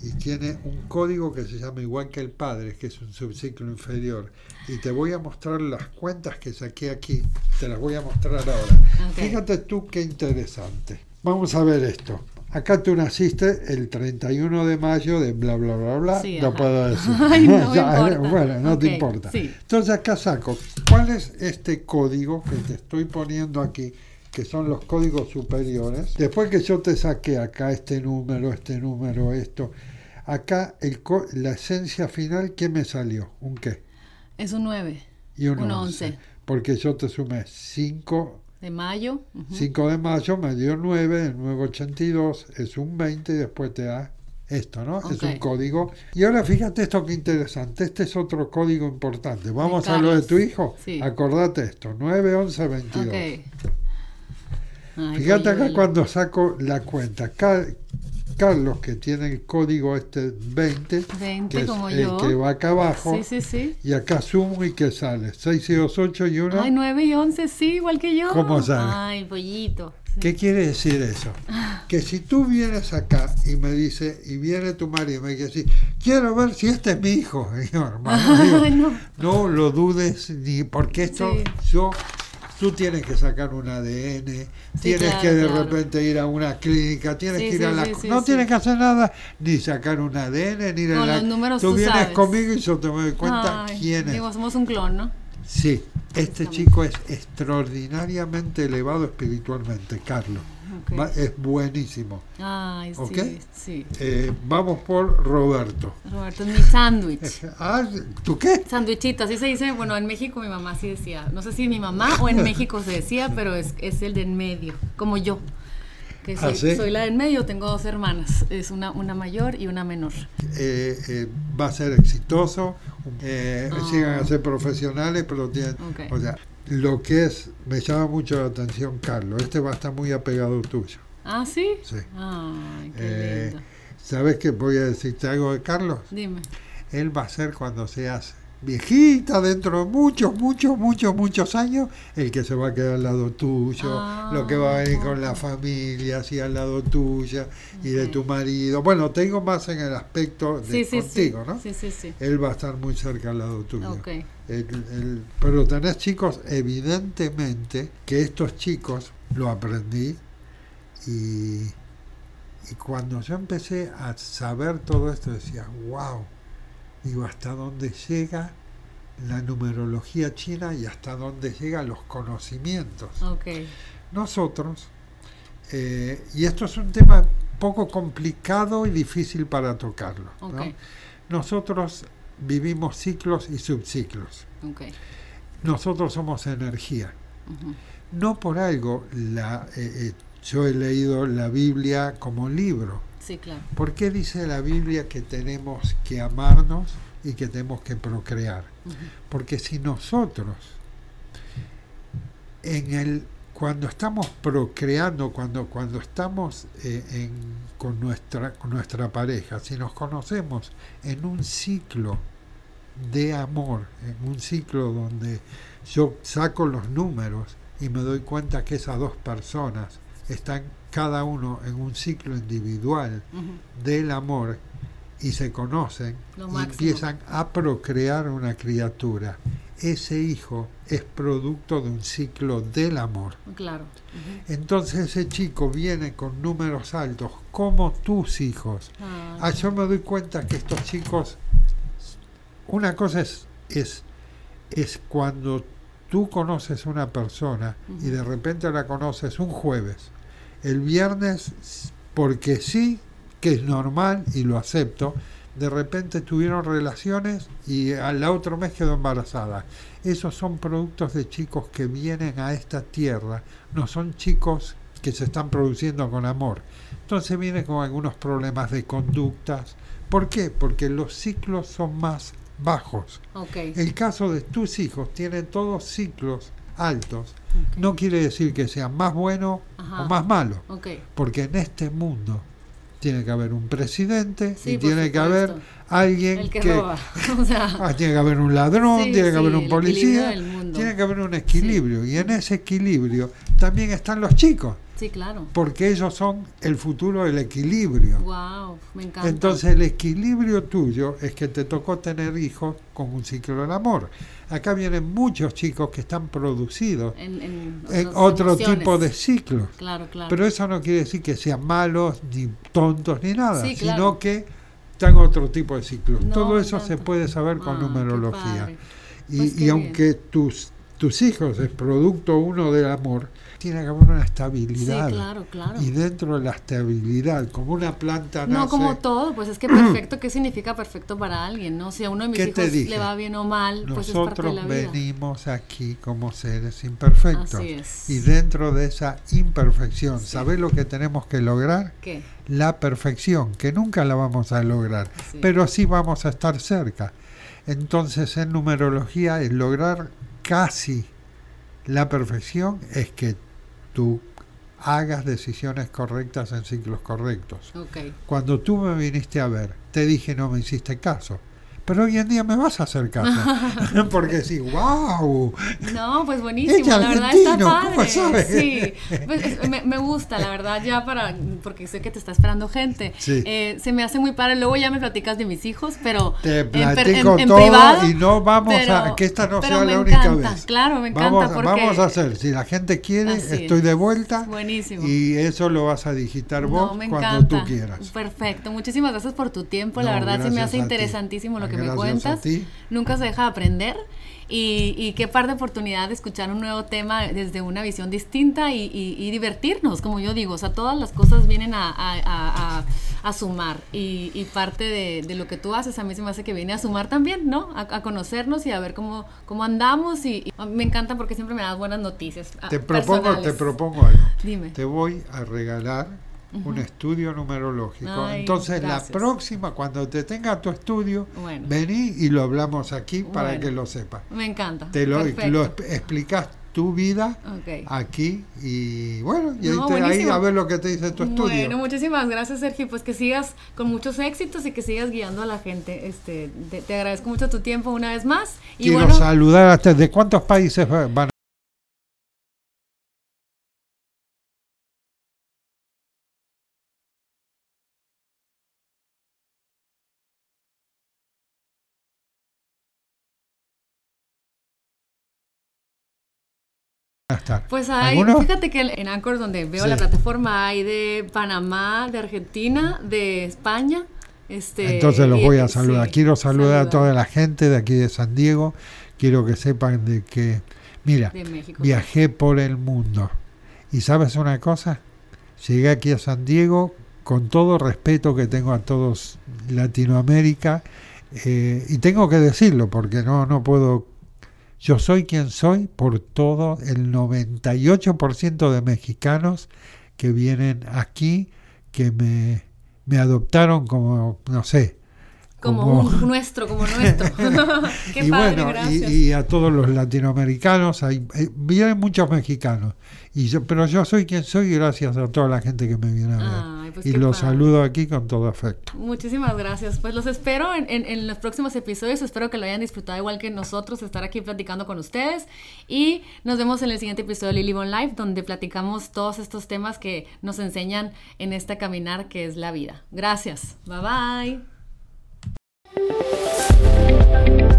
y tiene un código que se llama igual que el padre, que es un subciclo inferior. Y te voy a mostrar las cuentas que saqué aquí, te las voy a mostrar ahora. Fíjate tú qué interesante. Vamos a ver esto. Acá tú naciste el 31 de mayo de bla bla bla bla, Sí, ajá. puedo decir. Ay, no Ya, importa. Bueno, no te importa. sí. Entonces acá saco, ¿cuál es este código que te estoy poniendo aquí? Que son los códigos superiores. Después que yo te saqué acá este número, este número, esto, acá el la esencia final, ¿qué me salió? ¿Un qué? Es un 9 Y un, Un 11. 11. Porque yo te sumé 5, de mayo. ujú. 5 de mayo me dio 9, el 982 es un 20 y después te da esto, ¿no? Es Ok. un código. Y ahora fíjate esto que interesante, este es otro código importante. Vamos a lo de tu hijo. Sí. Acordate esto, 9, 11, 22. Ok. Ay, Fíjate acá cuando saco la cuenta. Ca- Carlos, que tiene el código este 20, 20 que es como el yo. que va acá abajo, Sí, sí, sí. y acá sumo y que sale 6 y 2, 8 y 1. Ay, 9 y 11, sí, igual que yo. ¿Cómo sale? Ay, pollito. ¿Qué quiere decir eso? Que si tú vienes acá y me dice, y viene tu marido y me dice, quiero ver si este es mi hijo, Y yo, hermano, digo, no. no lo dudes ni porque esto yo tú tienes que sacar un ADN, tienes claro, que de claro. repente ir a una clínica, tienes Sí, que ir sí, a la no tienes que hacer nada ni sacar un ADN ni ir a Con la los números tú tú vienes sabes. conmigo y yo te doy cuenta Ay, quién es. Digo, somos un clon, ¿no? Sí, este chico es extraordinariamente elevado espiritualmente, Carlos. Ok. Va- Es buenísimo. Ay, ¿Ok? sí, sí. Eh, vamos por Roberto. Roberto, es mi sándwich. Ah, ¿Tú qué? Sándwichito, así se dice. Bueno, en México mi mamá sí decía. No sé si mi mamá o en México se decía, pero es, es el de en medio, como yo. Que soy, ¿Ah, sí? soy la del medio, tengo dos hermanas. Es una, una mayor y una menor. Eh, eh, va a ser exitoso, eh, llegan a ser profesionales, pero tienen, Ok. o sea, lo que es, me llama mucho la atención, Carlos, este va a estar muy apegado tuyo. Ah, sí. Sí. Ay, qué Eh, lindo. ¿Sabes qué voy a decirte algo de Carlos? Dime. Él va a ser cuando seas viejita, dentro de muchos, muchos, muchos, muchos años, el que se va a quedar al lado tuyo, Ah, lo que va a venir con la ok. familia, así al lado tuya y de tu marido. Bueno, tengo más en el aspecto de Sí, sí, contigo, sí. ¿no? Sí, sí, sí. Él va a estar muy cerca al lado tuyo. Ok. El- el- pero tenés chicos, evidentemente, que estos chicos, lo aprendí, y, y cuando yo empecé a saber todo esto, decía, wow, digo, hasta dónde llega la numerología china y hasta dónde llegan los conocimientos. Nosotros, eh, y esto es un tema poco complicado y difícil para tocarlo, nosotros vivimos ciclos y subciclos. Nosotros somos energía. No por algo la, eh, eh, yo he leído la Biblia como libro. Sí, claro. ¿Por qué dice la Biblia que tenemos que amarnos y que tenemos que procrear? Porque si nosotros en el cuando estamos procreando, cuando, cuando estamos eh, en- con, nuestra, con nuestra pareja, si nos conocemos en un ciclo de amor, en un ciclo donde yo saco los números y me doy cuenta que esas dos personas están cada uno en un ciclo individual del amor y se conocen y empiezan a procrear una criatura. Ese hijo es producto de un ciclo del amor. Claro. Entonces ese chico viene con números altos, como tus hijos. Ay, Ah, yo me doy cuenta que estos chicos, una cosa es, es, es cuando tú conoces una persona y de repente la conoces un jueves, el viernes, porque sí, que es normal y lo acepto, de repente tuvieron relaciones y al otro mes quedó embarazada. Esos son productos de chicos que vienen a esta tierra, no son chicos que se están produciendo con amor. Entonces vienen con algunos problemas de conductas. ¿Por qué? Porque los ciclos son más bajos. El caso de tus hijos tienen todos ciclos altos. No quiere decir que sean más buenos Ajá. o más malos, Ok. porque en este mundo tiene que haber un presidente Sí, y tiene que haber alguien El que, o sea, Ah, tiene que haber un ladrón, Sí, tiene que sí, haber un policía, tiene que haber un equilibrio. Y en ese equilibrio también están los chicos, sí, claro. porque ellos son el futuro del equilibrio. Wow, me encanta. Entonces el equilibrio tuyo es que te tocó tener hijos con un ciclo del amor. Acá vienen muchos chicos que están producidos en, en en otras otro emociones. tipo de ciclos. Claro, claro. Pero eso no quiere decir que sean malos, ni tontos, ni nada, Sí, sino que están otro tipo de ciclos. No, Todo eso se puede saber con Ah, numerología. Y, Pues y aunque tus, tus hijos es producto uno del amor, tiene que haber una estabilidad. Sí, claro, claro. Y dentro de la estabilidad, como una planta No nace, como todo, pues es que perfecto, ¿qué significa perfecto para alguien? ¿no? Si a uno de mis ¿Qué te hijos le va bien o mal, pues es parte de nosotros la vida. venimos aquí como seres imperfectos. Así es. Y dentro de esa imperfección, Sí. ¿sabés lo que tenemos que lograr? ¿Qué? La perfección, que nunca la vamos a lograr, Sí. pero sí vamos a estar cerca. Entonces, en numerología, el lograr casi la perfección es que tu hagas decisiones correctas en ciclos correctos. Ok. Cuando tú me viniste a ver, te dije no me hiciste caso. Pero hoy en día me vas a hacer caso. Porque sí, wow. No, pues buenísimo, la verdad está argentino, ¿cómo padre. Sí, pues, es- me, me gusta, la verdad, ya para, porque sé que te está esperando gente. Sí. Eh, se me hace muy padre, luego ya me platicas de mis hijos, pero Te en platico en- en todo privado, y no vamos pero- a que esta no sea la única encanta, vez. Claro, me encanta Vamos, porque vamos a hacer, si la gente quiere, estoy de vuelta Buenísimo. y eso lo vas a digitar vos No, me cuando encanta. tú quieras. Perfecto. Muchísimas gracias por tu tiempo. la No, verdad se me hace interesantísimo lo que me Gracias a cuentas. Nunca se deja de aprender. Y, y qué par de oportunidad de escuchar un nuevo tema desde una visión distinta y, y- y divertirnos, como yo digo. O sea, todas las cosas vienen a, a- a- a- a sumar. Y, parte de, de lo que tú haces a mí se me hace que viene a sumar también, ¿no? A, conocernos y a ver cómo, cómo andamos. Y, me encanta porque siempre me das buenas noticias. ah, Te propongo, te propongo algo. Dime. Te voy a regalar un estudio numerológico. Ay, Entonces, gracias. la próxima, cuando te tenga tu estudio, Bueno. vení y lo hablamos aquí para Bueno. que lo sepas. Me encanta. Te lo, explicas tu vida aquí y bueno, y ahí, te- ahí a ver lo que te dice tu estudio. Bueno, muchísimas gracias, Sergio. Pues que sigas con muchos éxitos y que sigas guiando a la gente. Este, te, te agradezco mucho tu tiempo una vez más. Y Quiero bueno, saludar hasta de cuántos países va- van a estar. pues hay, ¿Alguno? fíjate que en Anchor, donde veo Sí. la plataforma, hay de Panamá, de Argentina, de España. Este, Entonces los voy a saludar. sí, Quiero saludar a toda la gente de aquí de San Diego. Quiero que sepan de que, mira, De México. viajé por el mundo. ¿Y sabes una cosa? Llegué aquí a San Diego con todo respeto que tengo a todos Latinoamérica eh, y tengo que decirlo porque no, no puedo... Yo soy quien soy por todo el 98% de mexicanos que vienen aquí, que me, me adoptaron como, no sé, Como como- un nuestro, como nuestro. Qué y padre, bueno, gracias. y, y a todos los latinoamericanos, hay, eh, vienen muchos mexicanos, y yo, pero yo soy quien soy gracias a toda la gente que me viene a ver. Ay, pues y los padre. saludo aquí con todo afecto. Muchísimas gracias. Pues los espero en, en- en los próximos episodios. Espero que lo hayan disfrutado igual que nosotros, estar aquí platicando con ustedes. Y nos vemos en el siguiente episodio de Lily Bon Life, donde platicamos todos estos temas que nos enseñan en este caminar que es la vida. Gracias. Bye bye. Thank you.